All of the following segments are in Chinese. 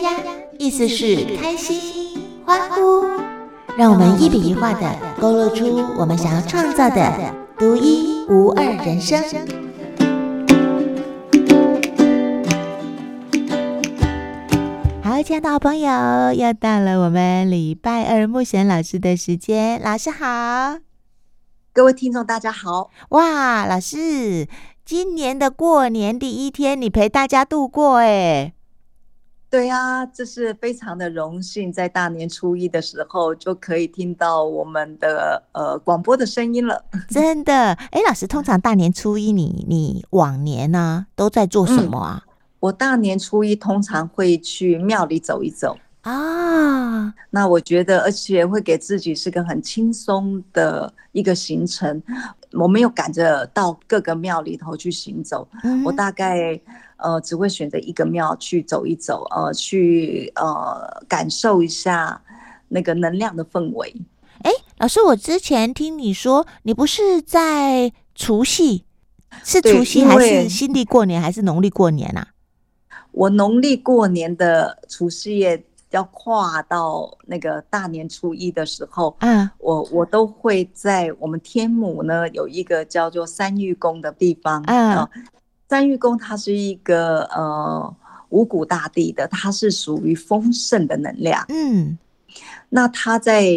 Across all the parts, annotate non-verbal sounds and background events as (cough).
呀呀，意思是开心、欢呼。让我们一笔一画的勾勒出我们想要创造的独一无二人生。好，亲爱的好朋友，又到了我们礼拜二牧神老师的时间。老师好，各位听众大家好。哇，老师，今年的过年第一天，你陪大家度过哎。对呀，这是非常的荣幸，在大年初一的时候就可以听到我们的呃广播的声音了。(laughs) 真的，哎，老师，通常大年初一你你往年呢、啊、都在做什么啊、嗯？我大年初一通常会去庙里走一走啊。那我觉得，而且会给自己是个很轻松的一个行程。我没有赶着到各个庙里头去行走，嗯、我大概。呃，只会选择一个庙去走一走，呃，去呃感受一下那个能量的氛围。哎，老师，我之前听你说，你不是在除夕，是除夕还是新历过年还是农历过年啊？我农历过年的除夕夜要跨到那个大年初一的时候，嗯，我我都会在我们天母呢有一个叫做三玉宫的地方，嗯。呃三玉宫它是一个呃五谷大地的，它是属于丰盛的能量。嗯，那它在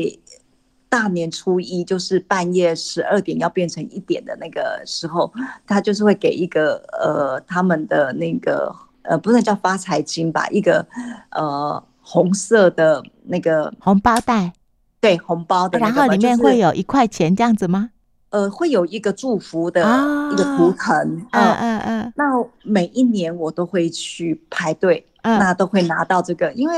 大年初一，就是半夜十二点要变成一点的那个时候，它就是会给一个呃他们的那个呃不能叫发财金吧，一个呃红色的那个红包袋，对，红包的，然后里面会有一块钱这样子吗？呃，会有一个祝福的一个图腾，嗯嗯嗯。那每一年我都会去排队，嗯，那都会拿到这个，因为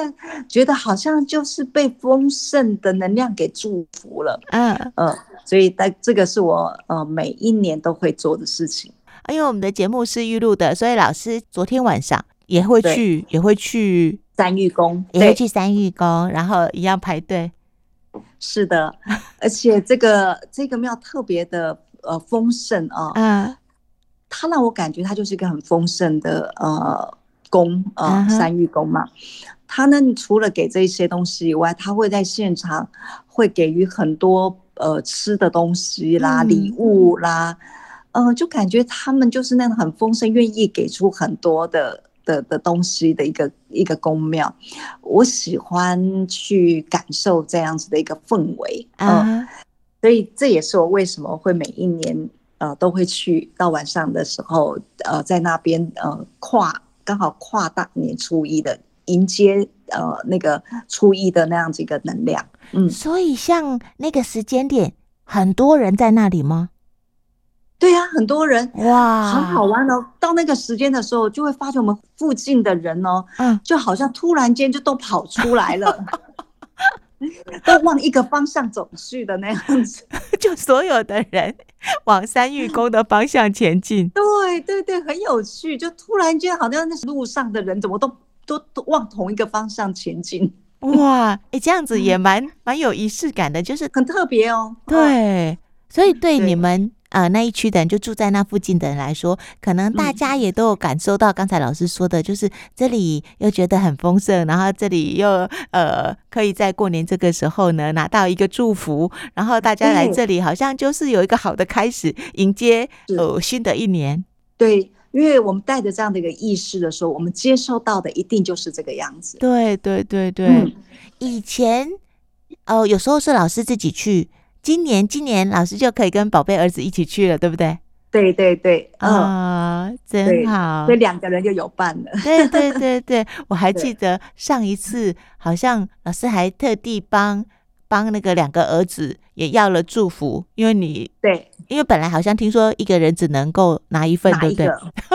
觉得好像就是被丰盛的能量给祝福了，嗯嗯。所以，但这个是我呃每一年都会做的事情。因为我们的节目是预录的，所以老师昨天晚上也会去，也会去三玉宫，也会去三玉宫，然后一样排队。(laughs) 是的，而且这个这个庙特别的呃丰盛啊，嗯，它让我感觉它就是一个很丰盛的呃宫呃三玉宫嘛。它呢除了给这些东西以外，它会在现场会给予很多呃吃的东西啦、礼物啦，呃，就感觉他们就是那种很丰盛，愿意给出很多的。的的东西的一个一个宫庙，我喜欢去感受这样子的一个氛围啊、uh-huh. 呃，所以这也是我为什么会每一年呃都会去到晚上的时候呃在那边呃跨刚好跨大年初一的迎接呃那个初一的那样子一个能量，嗯，所以像那个时间点，很多人在那里吗？对呀、啊，很多人哇，很好玩哦。到那个时间的时候，就会发现我们附近的人哦，嗯，就好像突然间就都跑出来了，(laughs) 都往一个方向走去的那样子，(laughs) 就所有的人往三玉宫的方向前进。(laughs) 对对对，很有趣，就突然间好像那路上的人怎么都都都往同一个方向前进。哇，哎、欸，这样子也蛮蛮有仪式感的，就是很特别哦。对，所以对你们。呃，那一区的人就住在那附近的人来说，可能大家也都有感受到刚才老师说的，就是这里又觉得很丰盛，然后这里又呃可以在过年这个时候呢拿到一个祝福，然后大家来这里好像就是有一个好的开始，迎接呃新的一年。对，因为我们带着这样的一个意识的时候，我们接收到的一定就是这个样子。对对对对，嗯、以前哦、呃，有时候是老师自己去。今年，今年老师就可以跟宝贝儿子一起去了，对不对？对对对，啊、哦，真好，所以两个人就有伴了。对对对对，(laughs) 我还记得上一次，好像老师还特地帮帮那个两个儿子也要了祝福，因为你对，因为本来好像听说一个人只能够拿一份，对不对？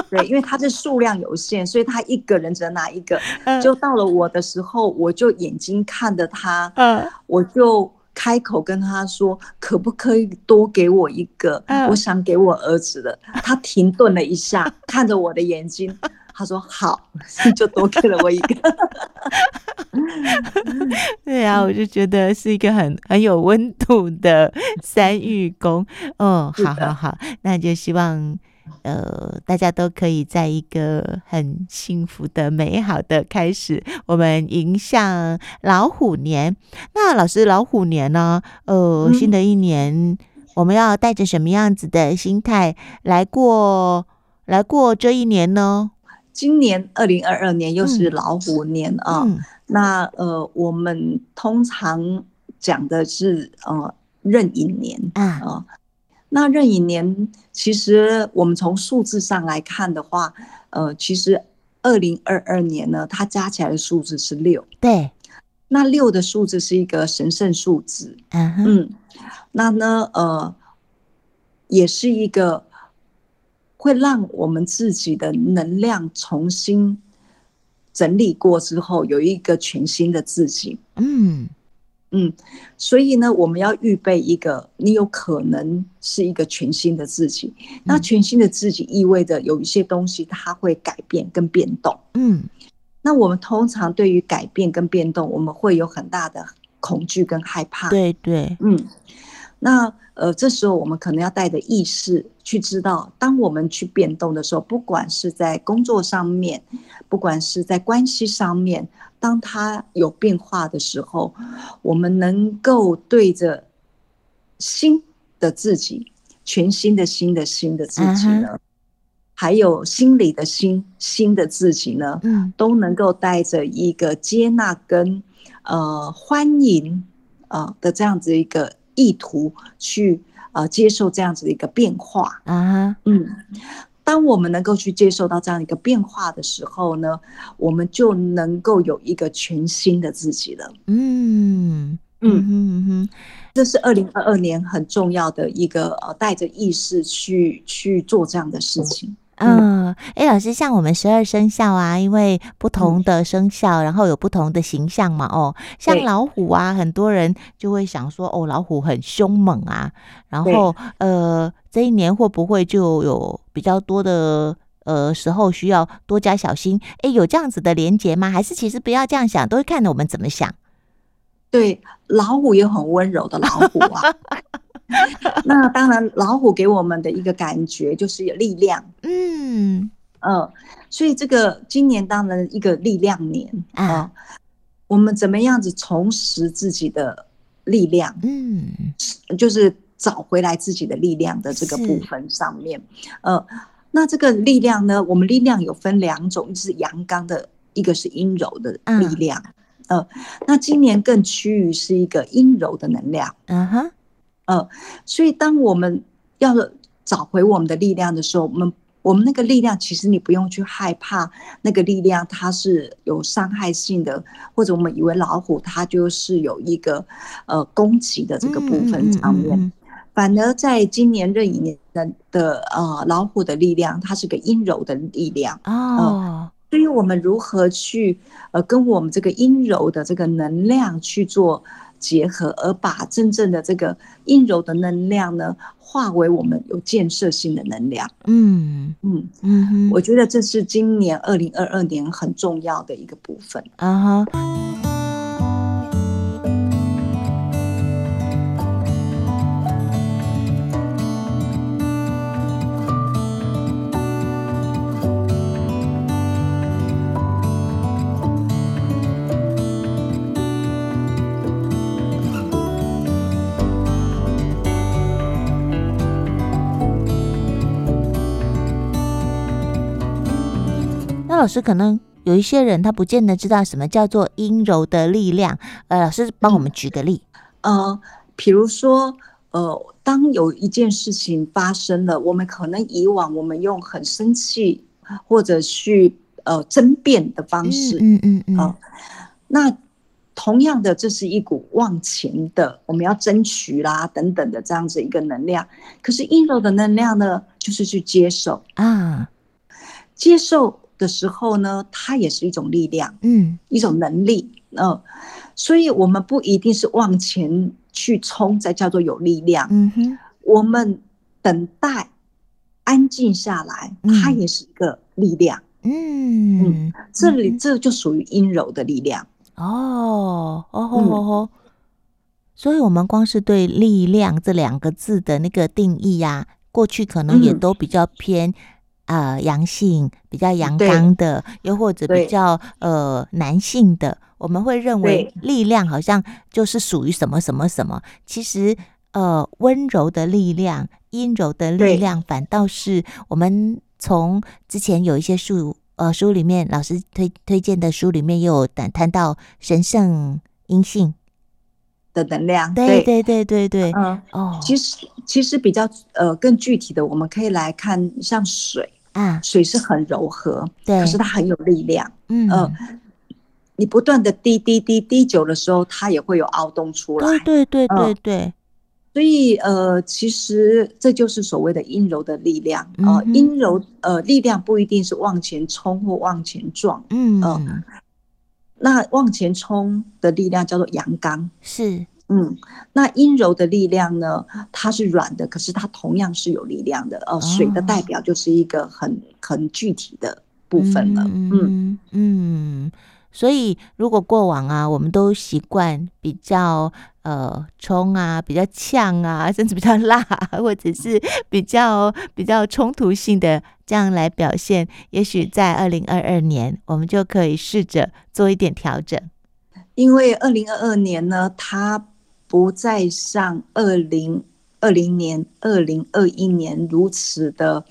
对，因为他是数量有限，所以他一个人只能拿一个。(laughs) 就到了我的时候，我就眼睛看着他，嗯，我就。开口跟他说：“可不可以多给我一个？我想给我儿子的。”他停顿了一下，(laughs) 看着我的眼睛，他说：“好，(laughs) 就多给了我一个。(laughs) ”对啊，我就觉得是一个很很有温度的三育宫。哦，好好好，那就希望呃，大家都可以在一个很幸福的、美好的开始，我们迎向老虎年。那老师，老虎年呢？呃，新的一年，我们要带着什么样子的心态来过来过这一年呢？今年二零二二年又是老虎年啊。嗯嗯、那呃，我们通常讲的是呃壬寅年啊。呃那壬寅年，其实我们从数字上来看的话，呃，其实二零二二年呢，它加起来的数字是六。对，那六的数字是一个神圣数字。嗯那呢，呃，也是一个会让我们自己的能量重新整理过之后，有一个全新的自己。嗯。嗯，所以呢，我们要预备一个，你有可能是一个全新的自己。那全新的自己意味着有一些东西它会改变跟变动。嗯，那我们通常对于改变跟变动，我们会有很大的恐惧跟害怕。对对，嗯。那呃，这时候我们可能要带着意识去知道，当我们去变动的时候，不管是在工作上面，不管是在关系上面，当它有变化的时候，我们能够对着新的自己，全新的新的新的自己呢，还有心里的新新的自己呢，都能够带着一个接纳跟呃欢迎啊的这样子一个。意图去呃接受这样子的一个变化。啊，嗯，当我们能够去接受到这样一个变化的时候呢，我们就能够有一个全新的自己了。嗯嗯嗯嗯，这是二零二二年很重要的一个呃，带着意识去去做这样的事情。嗯，哎、欸，老师，像我们十二生肖啊，因为不同的生肖，嗯、然后有不同的形象嘛，哦，像老虎啊，很多人就会想说，哦，老虎很凶猛啊，然后呃，这一年会不会就有比较多的呃时候需要多加小心？哎、欸，有这样子的连结吗？还是其实不要这样想，都会看着我们怎么想？对，老虎也很温柔的老虎啊。(laughs) 那当然，老虎给我们的一个感觉就是有力量。嗯嗯、呃，所以这个今年当然一个力量年啊、呃，我们怎么样子重拾自己的力量？嗯，就是找回来自己的力量的这个部分上面。呃，那这个力量呢，我们力量有分两种，一个是阳刚的，一个是阴柔的力量。嗯、呃，那今年更趋于是一个阴柔的能量。嗯哼。呃，所以当我们要找回我们的力量的时候，我们我们那个力量，其实你不用去害怕那个力量它是有伤害性的，或者我们以为老虎它就是有一个呃攻击的这个部分上面，嗯嗯嗯嗯、反而在今年壬寅年的的呃老虎的力量，它是个阴柔的力量哦。呃所以我们如何去呃跟我们这个阴柔的这个能量去做结合，而把真正的这个阴柔的能量呢，化为我们有建设性的能量。嗯嗯嗯，我觉得这是今年二零二二年很重要的一个部分。啊哈。老师，可能有一些人他不见得知道什么叫做阴柔的力量。呃，老师帮我们举个例。呃，比如说，呃，当有一件事情发生了，我们可能以往我们用很生气或者去呃争辩的方式，嗯嗯嗯，呃，那同样的，这是一股往前的，我们要争取啦等等的这样子一个能量。可是阴柔的能量呢，就是去接受啊，接受。的时候呢，它也是一种力量，嗯，一种能力，嗯、呃，所以我们不一定是往前去冲，才叫做有力量，嗯哼，我们等待，安静下来，它也是一个力量，嗯。嗯，这里这就属于阴柔的力量，哦哦哦哦，所以我们光是对力量这两个字的那个定义呀、啊。过去可能也都比较偏。嗯呃，阳性比较阳刚的，又或者比较呃男性的，我们会认为力量好像就是属于什么什么什么。其实呃，温柔的力量、阴柔的力量，反倒是我们从之前有一些书呃书里面，老师推推荐的书里面，又有谈谈到神圣阴性的能量。对对对对对，嗯哦，其实。其实比较呃更具体的，我们可以来看像水啊，水是很柔和，对，可是它很有力量，嗯、呃，你不断的滴滴滴滴久的时候，它也会有凹洞出来，对对对对对，呃、所以呃，其实这就是所谓的阴柔的力量啊，呃嗯、阴柔呃力量不一定是往前冲或往前撞，嗯、呃、那往前冲的力量叫做阳刚，是。嗯，那阴柔的力量呢？它是软的，可是它同样是有力量的。呃，水的代表就是一个很很具体的部分了。嗯嗯，嗯，所以如果过往啊，我们都习惯比较呃冲啊，比较呛啊，甚至比较辣，或者是比较比较冲突性的这样来表现，也许在二零二二年，我们就可以试着做一点调整。因为二零二二年呢，它不再像二零二零年、二零二一年如此的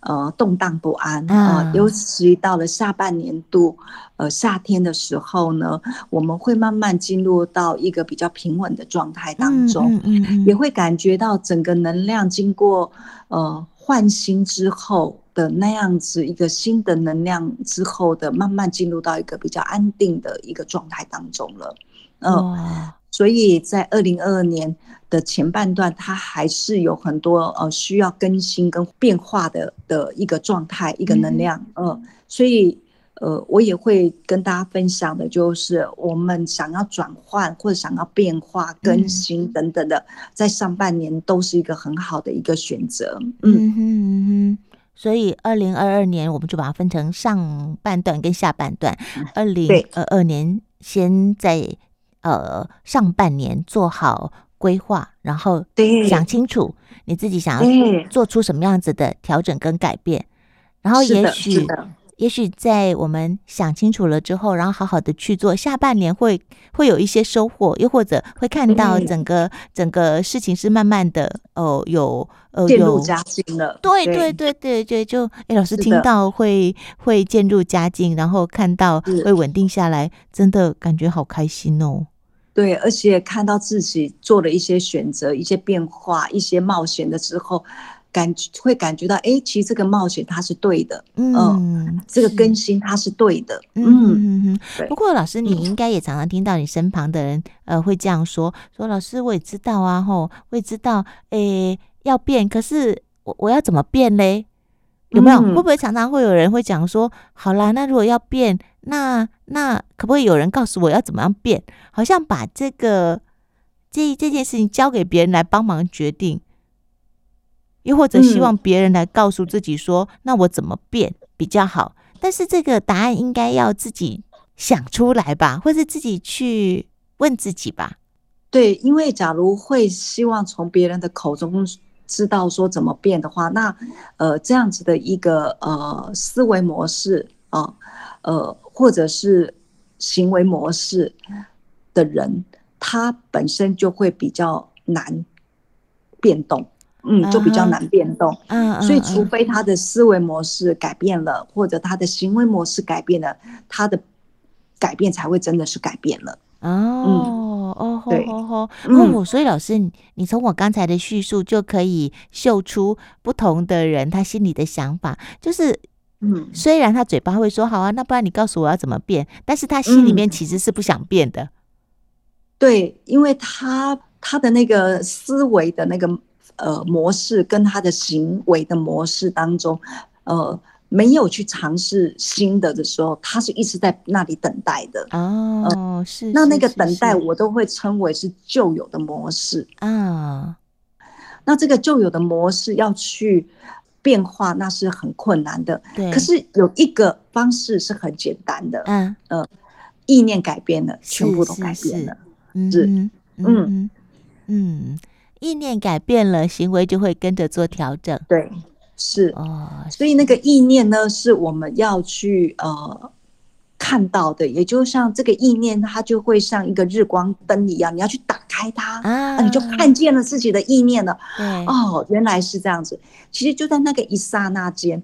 呃动荡不安。啊、呃，尤其到了下半年度，呃夏天的时候呢，我们会慢慢进入到一个比较平稳的状态当中，嗯嗯嗯、也会感觉到整个能量经过呃换新之后的那样子一个新的能量之后的慢慢进入到一个比较安定的一个状态当中了，嗯、呃。所以在二零二二年的前半段，它还是有很多呃需要更新跟变化的的一个状态，一个能量，嗯、呃，所以呃，我也会跟大家分享的，就是我们想要转换或者想要变化、更新等等的，嗯、在上半年都是一个很好的一个选择，嗯嗯哼嗯哼。所以二零二二年我们就把它分成上半段跟下半段，二零二二年先在。呃，上半年做好规划，然后想清楚你自己想要做出什么样子的调整跟改变，然后也许，也许在我们想清楚了之后，然后好好的去做，下半年会会有一些收获，又或者会看到整个整个事情是慢慢的哦，有呃渐入佳境了。对对对对对，就哎，老师听到会会渐入佳境，然后看到会稳定下来，真的感觉好开心哦。对，而且看到自己做了一些选择、一些变化、一些冒险的时候，感会感觉到，哎，其实这个冒险它是对的，嗯，嗯，这个更新它是对的，嗯嗯嗯。不过老师，你应该也常常听到你身旁的人，呃，会这样说，说老师我也知道啊，吼，我也知道，哎，要变，可是我我要怎么变嘞？有没有？会不会常常会有人会讲说，好啦，那如果要变？那那可不可以有人告诉我要怎么样变？好像把这个这这件事情交给别人来帮忙决定，又或者希望别人来告诉自己说，嗯、那我怎么变比较好？但是这个答案应该要自己想出来吧，或是自己去问自己吧。对，因为假如会希望从别人的口中知道说怎么变的话，那呃这样子的一个呃思维模式啊，呃。呃或者是行为模式的人，他本身就会比较难变动，嗯，就比较难变动，嗯、uh，huh. 所以除非他的思维模式改变了，uh huh. 或者他的行为模式改变了，他的改变才会真的是改变了。哦哦，对，哦，所以老师，你从我刚才的叙述就可以嗅出不同的人他心里的想法，就是。嗯，虽然他嘴巴会说好啊，那不然你告诉我要怎么变，但是他心里面其实是不想变的。嗯、对，因为他他的那个思维的那个呃模式跟他的行为的模式当中，呃，没有去尝试新的的时候，他是一直在那里等待的。哦，呃、是。那那个等待我都会称为是旧有的模式啊。那这个旧有的模式要去。变化那是很困难的，对。可是有一个方式是很简单的，嗯呃，意念改变了，全部都改变了，是，嗯嗯嗯。意念改变了，行为就会跟着做调整。对，是哦。所以那个意念呢，是我们要去呃看到的，也就像这个意念，它就会像一个日光灯一样，你要去打开它啊，你就看见了自己的意念了。哦，原来是这样子。其实就在那个一刹那间。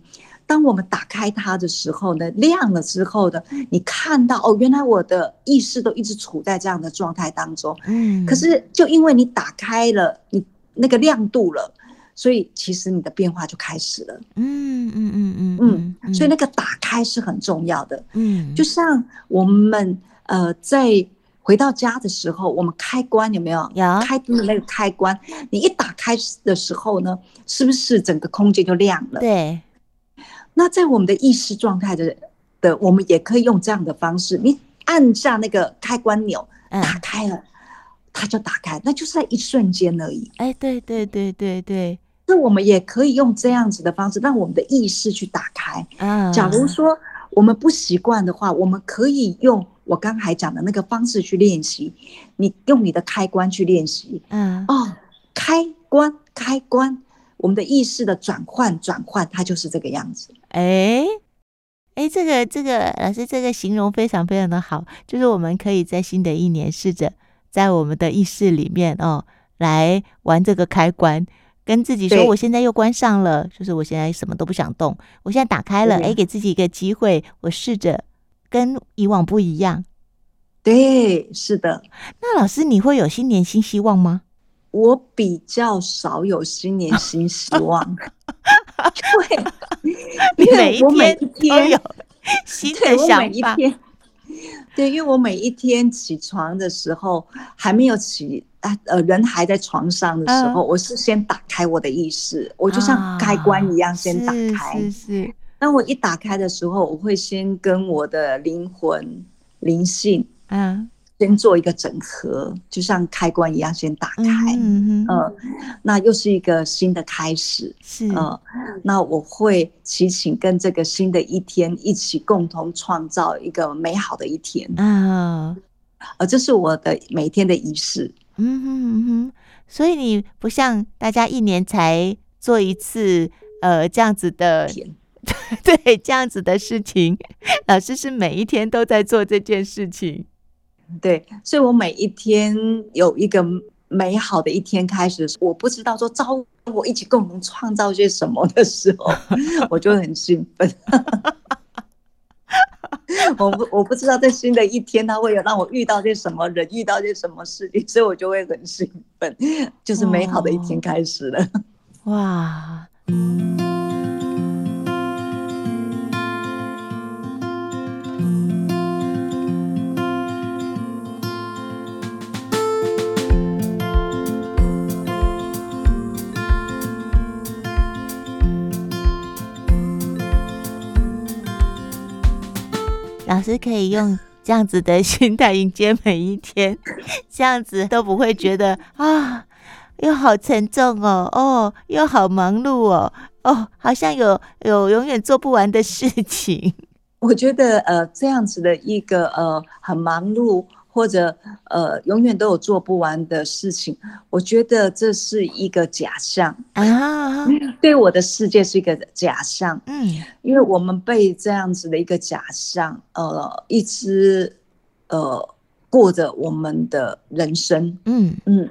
当我们打开它的时候呢，亮了之后的，你看到哦，原来我的意识都一直处在这样的状态当中。嗯，可是就因为你打开了，你那个亮度了，所以其实你的变化就开始了。嗯嗯嗯嗯嗯，所以那个打开是很重要的。嗯，就像我们呃在回到家的时候，我们开关有没有？有开灯的那个开关，你一打开的时候呢，是不是整个空间就亮了？对。那在我们的意识状态的的，我们也可以用这样的方式，你按下那个开关钮，打开了，它就打开，那就是在一瞬间而已。哎，对对对对对，那我们也可以用这样子的方式，让我们的意识去打开。嗯，假如说我们不习惯的话，我们可以用我刚才讲的那个方式去练习。你用你的开关去练习。嗯，哦，开关，开关。我们的意识的转换，转换，它就是这个样子。哎，哎，这个这个老师这个形容非常非常的好，就是我们可以在新的一年试着在我们的意识里面哦，来玩这个开关，跟自己说，我现在又关上了，就是我现在什么都不想动，我现在打开了，哎，给自己一个机会，我试着跟以往不一样。对，是的。那老师，你会有新年新希望吗？我比较少有新年新希望，(laughs) 因为我每一天都有 (laughs) 新的想法。对，因为我每一天起床的时候还没有起啊，呃，人还在床上的时候，我是先打开我的意识，我就像开关一样先打开。是是。当我一打开的时候，我会先跟我的灵魂、灵性，嗯。先做一个整合，就像开关一样，先打开。嗯嗯、呃、那又是一个新的开始。是，呃，那我会祈请跟这个新的一天一起共同创造一个美好的一天。啊，呃，这是我的每天的仪式。嗯哼嗯哼，所以你不像大家一年才做一次，呃，这样子的，(laughs) 对，这样子的事情。老师是每一天都在做这件事情。对，所以我每一天有一个美好的一天开始我不知道说招我一起共同创造些什么的时候，(laughs) 我就很兴奋。我不我不知道在新的一天，他会有让我遇到些什么人，遇到些什么事情，所以我就会很兴奋，就是美好的一天开始了。哇。老师可以用这样子的心态迎接每一天，(laughs) 这样子都不会觉得啊，又好沉重哦，哦，又好忙碌哦，哦，好像有有永远做不完的事情。我觉得呃，这样子的一个呃，很忙碌。或者呃，永远都有做不完的事情，我觉得这是一个假象啊。对我的世界是一个假象，嗯，因为我们被这样子的一个假象，呃，一直呃过着我们的人生，嗯嗯，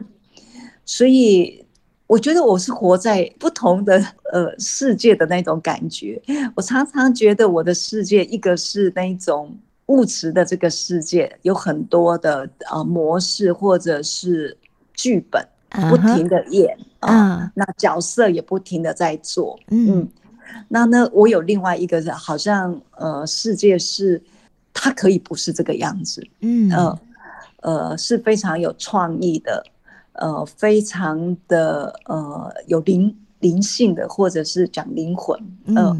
所以我觉得我是活在不同的呃世界的那种感觉。我常常觉得我的世界，一个是那种。物质的这个世界有很多的呃模式或者是剧本，不停的演啊、uh -huh. 呃，那角色也不停的在做，嗯，嗯，那呢，我有另外一个，好像呃世界是它可以不是这个样子，嗯呃呃是非常有创意的，呃非常的呃有灵灵性的，或者是讲灵魂，嗯、呃，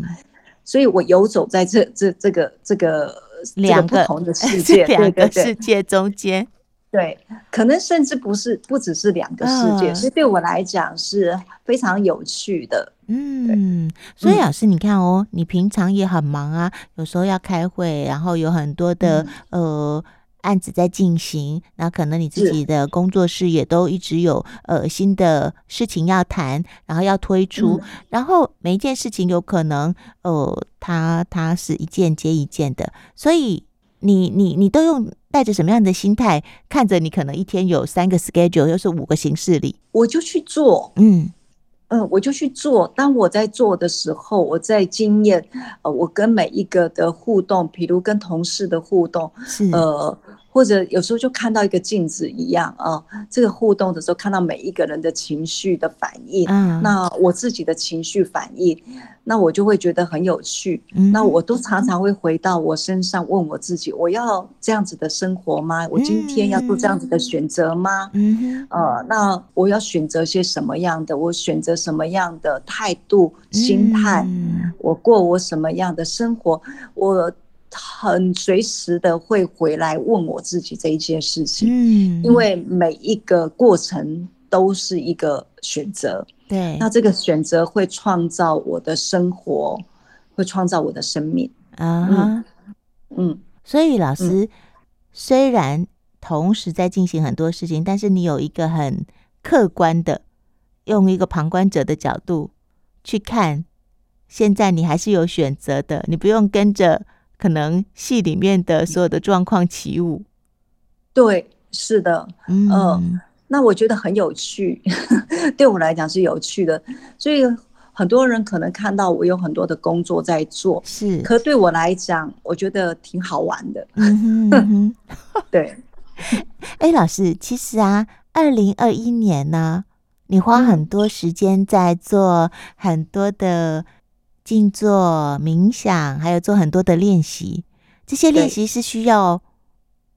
所以我游走在这这这个这个。两个不同的世 (laughs) 界，两个世界中间，对，可能甚至不是不只是两个世界，所以对我来讲是非常有趣的。嗯，所以老师，你看哦，你平常也很忙啊，有时候要开会，然后有很多的呃案子在进行，那可能你自己的工作室也都一直有呃新的事情要谈，然后要推出，嗯、然后每一件事情有可能呃它它是一件接一件的，所以你你你都用带着什么样的心态看着你可能一天有三个 schedule，又是五个形式里，我就去做，嗯。嗯，我就去做。当我在做的时候，我在经验，呃，我跟每一个的互动，比如跟同事的互动，是呃。或者有时候就看到一个镜子一样啊，这个互动的时候看到每一个人的情绪的反应，嗯，那我自己的情绪反应，那我就会觉得很有趣。嗯，那我都常常会回到我身上问我自己：我要这样子的生活吗？我今天要做这样子的选择吗？嗯，呃，那我要选择些什么样的？我选择什么样的态度、心态？我过我什么样的生活？我。很随时的会回来问我自己这一件事情，嗯，因为每一个过程都是一个选择，对，那这个选择会创造我的生活，会创造我的生命啊，嗯，嗯，所以老师虽然同时在进行很多事情，但是你有一个很客观的，用一个旁观者的角度去看，现在你还是有选择的，你不用跟着。可能戏里面的所有的状况起舞，对，是的，嗯、呃，那我觉得很有趣，(laughs) 对我来讲是有趣的，所以很多人可能看到我有很多的工作在做，是，可对我来讲，我觉得挺好玩的，(laughs) 对，(laughs) 哎，老师，其实啊，二零二一年呢，你花很多时间在做很多的。静坐、冥想，还有做很多的练习，这些练习是需要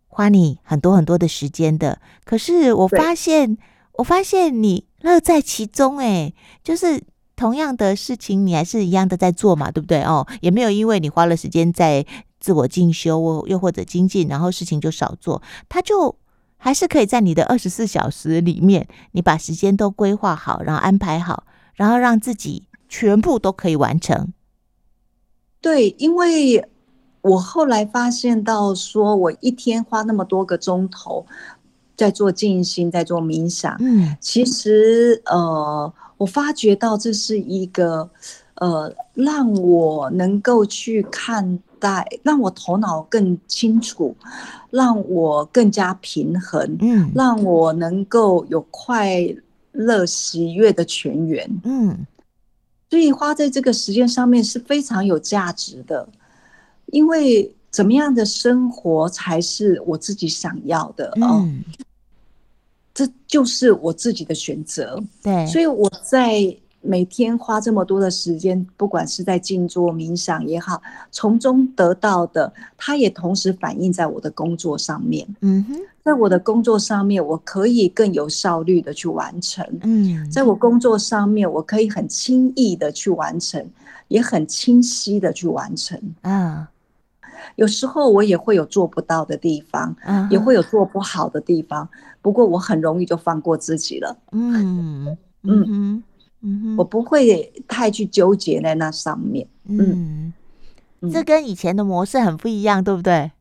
花你很多很多的时间的。可是我发现，我发现你乐在其中，哎，就是同样的事情，你还是一样的在做嘛，对不对？哦，也没有因为你花了时间在自我进修，又或者精进，然后事情就少做，他就还是可以在你的二十四小时里面，你把时间都规划好，然后安排好，然后让自己。全部都可以完成。对，因为我后来发现到，说我一天花那么多个钟头在做静心，在做冥想，嗯，其实呃，我发觉到这是一个呃，让我能够去看待，让我头脑更清楚，让我更加平衡，嗯，让我能够有快乐喜悦的泉源，嗯。所以花在这个时间上面是非常有价值的，因为怎么样的生活才是我自己想要的哦，这就是我自己的选择。对，所以我在。每天花这么多的时间，不管是在静坐冥想也好，从中得到的，它也同时反映在我的工作上面。嗯哼，在我的工作上面，我可以更有效率的去完成。嗯，在我工作上面，我可以很轻易的去完成，也很清晰的去完成。啊，有时候我也会有做不到的地方，也会有做不好的地方，不过我很容易就放过自己了。嗯嗯。嗯，我不会太去纠结在那上面。嗯，嗯，这跟以前的模式很不一样，对不对？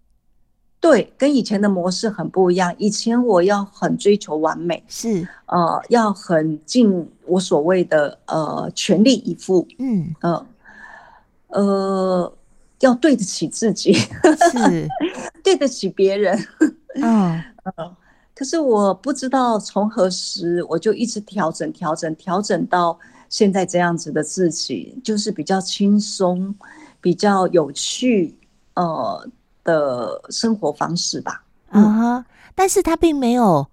对，跟以前的模式很不一样。以前我要很追求完美，是呃，要很尽我所谓的呃全力以赴。嗯呃，呃，要对得起自己，是 (laughs) 对得起别人。嗯嗯。(laughs) 可是我不知道从何时，我就一直调整、调整、调整到现在这样子的自己，就是比较轻松、比较有趣呃的生活方式吧。啊哈、嗯，但是他并没有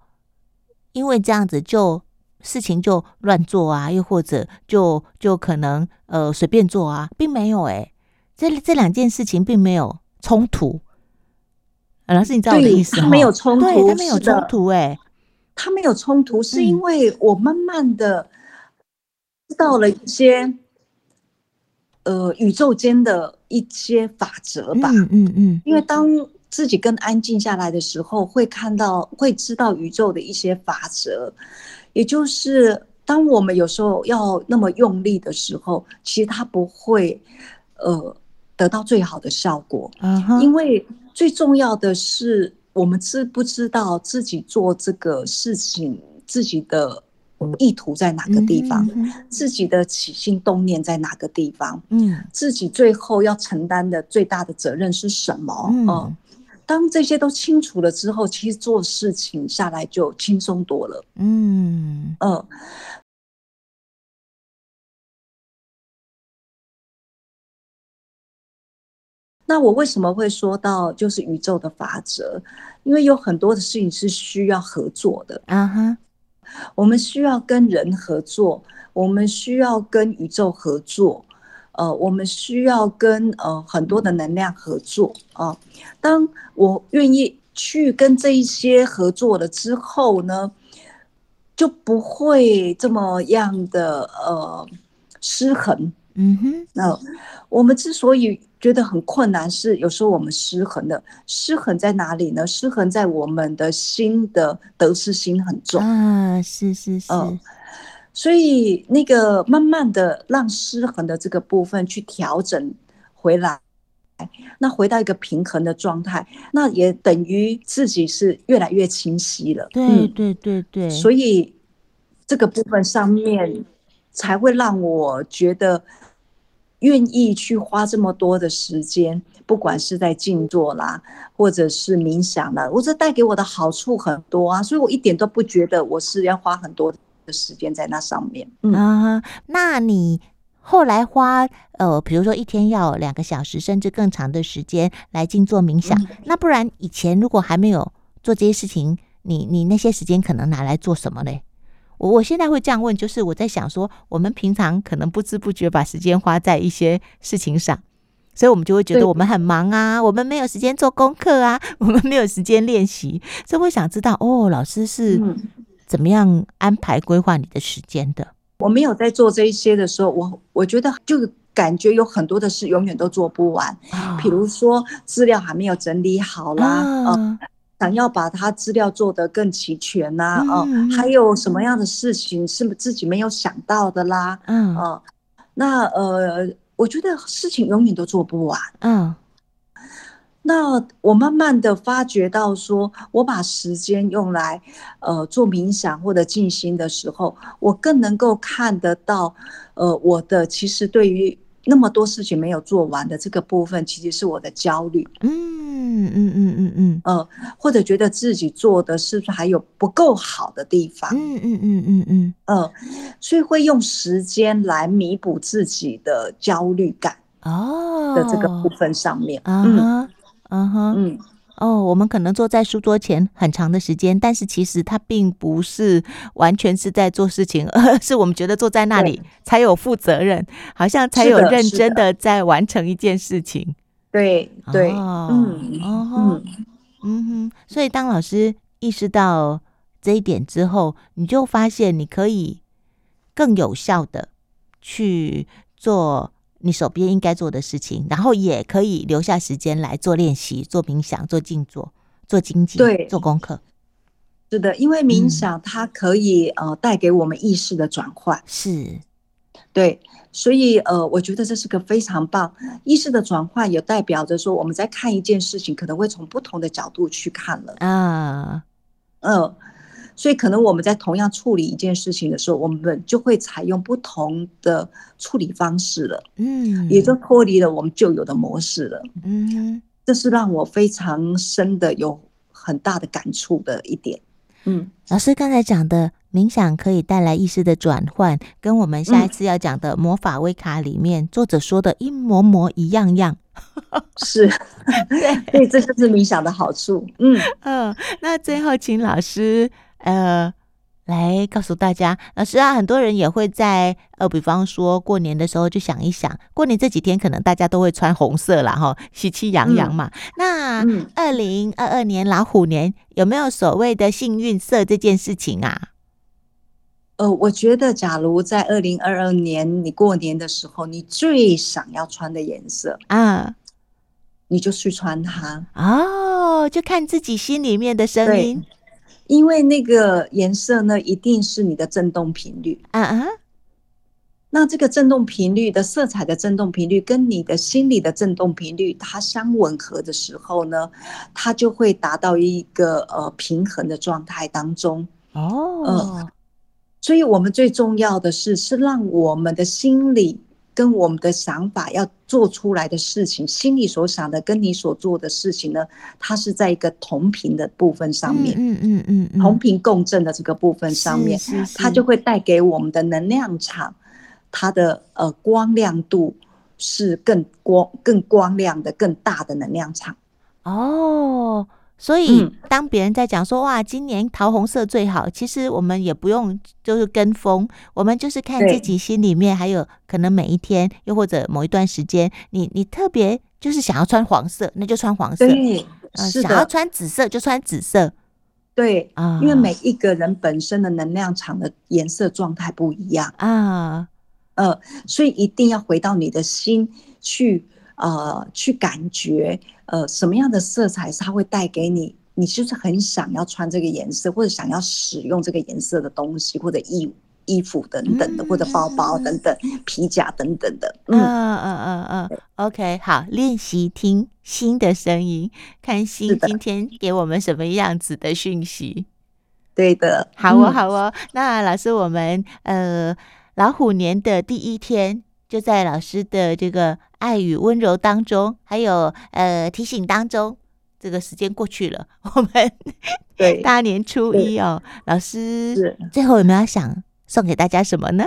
因为这样子就事情就乱做啊，又或者就就可能呃随便做啊，并没有诶、这这两件事情并没有冲突。老师，你知道我的意思吗？他没有冲突，他没有冲突，哎，他没有冲突，是因为我慢慢的知道了一些，呃，宇宙间的一些法则吧。嗯嗯嗯。因为当自己更安静下来的时候，会看到，会知道宇宙的一些法则。也就是，当我们有时候要那么用力的时候，其实它不会，呃，得到最好的效果。因为。最重要的是，我们知不知道自己做这个事情，自己的意图在哪个地方，嗯、自己的起心动念在哪个地方，嗯，自己最后要承担的最大的责任是什么？嗯。嗯当这些都清楚了之后，其实做事情下来就轻松多了。嗯嗯、呃。那我为什么会说到就是宇宙的法则？因为有很多的事情是需要合作的。啊哈，我们需要跟人合作，我们需要跟宇宙合作。呃，我们需要跟呃很多的能量合作啊、呃。当我愿意去跟这一些合作了之后呢，就不会这么样的呃失衡。嗯哼，那、呃、我们之所以觉得很困难，是有时候我们失衡的。失衡在哪里呢？失衡在我们的心的得失心很重啊。是是是。呃所以，那个慢慢的让失衡的这个部分去调整回来，那回到一个平衡的状态，那也等于自己是越来越清晰了。对对对对。所以这个部分上面才会让我觉得愿意去花这么多的时间，不管是在静坐啦，或者是冥想啦，我这带给我的好处很多啊，所以我一点都不觉得我是要花很多的时间在那上面，嗯，啊、那你后来花呃，比如说一天要两个小时甚至更长的时间来静坐冥想，嗯，那不然以前如果还没有做这些事情，你你那些时间可能拿来做什么嘞？我我现在会这样问，就是我在想说，我们平常可能不知不觉把时间花在一些事情上，所以我们就会觉得我们很忙啊，我们没有时间做功课啊，(laughs) 我们没有时间练习，所以我想知道，哦，老师是。嗯怎么样安排规划你的时间的？我没有在做这一些的时候，我我觉得就感觉有很多的事永远都做不完。哦、比如说资料还没有整理好啦，啊呃、想要把他资料做得更齐全呐、啊，哦、嗯呃，还有什么样的事情是自己没有想到的啦？嗯，呃、那呃，我觉得事情永远都做不完。嗯。那我慢慢的发觉到，说我把时间用来，呃，做冥想或者静心的时候，我更能够看得到，呃，我的其实对于那么多事情没有做完的这个部分，其实是我的焦虑。嗯嗯嗯嗯嗯，呃，或者觉得自己做的是不是还有不够好的地方？嗯嗯嗯嗯嗯，呃，所以会用时间来弥补自己的焦虑感哦的这个部分上面。嗯。嗯哼，嗯，哦，我们可能坐在书桌前很长的时间，但是其实它并不是完全是在做事情，而 (laughs) 是我们觉得坐在那里才有负责任，好像才有认真的在完成一件事情。对对，哦、嗯嗯嗯哼，所以当老师意识到这一点之后，你就发现你可以更有效的去做。你手边应该做的事情，然后也可以留下时间来做练习、做冥想、做静坐、做经济、对，做功课。是的，因为冥想它可以、嗯、呃带给我们意识的转换，是，对，所以呃，我觉得这是个非常棒意识的转换，也代表着说我们在看一件事情，可能会从不同的角度去看了啊，嗯、呃。所以，可能我们在同样处理一件事情的时候，我们就会采用不同的处理方式了。嗯，也就脱离了我们旧有的模式了。嗯，这是让我非常深的有很大的感触的一点。嗯，老师刚才讲的冥想可以带来意识的转换，跟我们下一次要讲的魔法威卡里面作者说的一模模一样样。是，(laughs) 对，(laughs) 所以这就是冥想的好处。嗯嗯，那最后请老师。呃，来告诉大家，老师啊，很多人也会在呃，比方说过年的时候就想一想，过年这几天可能大家都会穿红色啦，哈，(laughs) 喜气洋洋嘛。嗯、那二零二二年老虎年有没有所谓的幸运色这件事情啊？呃，我觉得，假如在二零二二年你过年的时候，你最想要穿的颜色啊，你就去穿它哦，就看自己心里面的声音。因为那个颜色呢，一定是你的振动频率。嗯嗯。那这个振动频率的色彩的振动频率跟你的心理的振动频率它相吻合的时候呢，它就会达到一个呃平衡的状态当中。哦，呃，所以我们最重要的是是让我们的心理跟我们的想法要做出来的事情，心里所想的跟你所做的事情呢，它是在一个同频的部分上面，嗯嗯嗯，嗯，同频共振的这个部分上面，它就会带给我们的能量场。它的呃光亮度是更光、更光亮的、更大的能量场哦。所以当别人在讲说哇，今年桃红色最好，其实我们也不用就是跟风，我们就是看自己心里面，还有可能每一天，又或者某一段时间，你你特别就是想要穿黄色，那就穿黄色。对，呃，想要穿紫色就穿紫色。对啊，因为每一个人本身的能量场的颜色状态不一样啊。呃，所以一定要回到你的心去，呃，去感觉，呃，什么样的色彩是它会带给你，你就是很想要穿这个颜色，或者想要使用这个颜色的东西，或者衣衣服等等的，或者包包等等，皮夹等等的。嗯嗯嗯嗯嗯。OK，好，练习听心的声音，看心今天给我们什么样子的讯息。对的，好哦，好哦。嗯、那老师，我们呃。老虎年的第一天，就在老师的这个爱与温柔当中，还有呃提醒当中，这个时间过去了，我们对 (laughs) 大年初一哦，老师最后有没有想送给大家什么呢？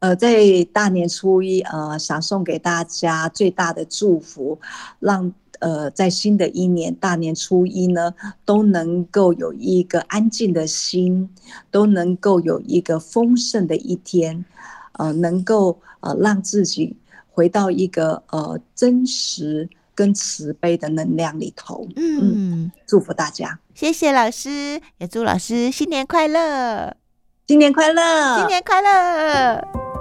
呃，在大年初一，呃，想送给大家最大的祝福，让。呃，在新的一年大年初一呢，都能够有一个安静的心，都能够有一个丰盛的一天，呃，能够呃让自己回到一个呃真实跟慈悲的能量里头。嗯，嗯，祝福大家，谢谢老师，也祝老师新年快乐，新年快乐，新年快乐。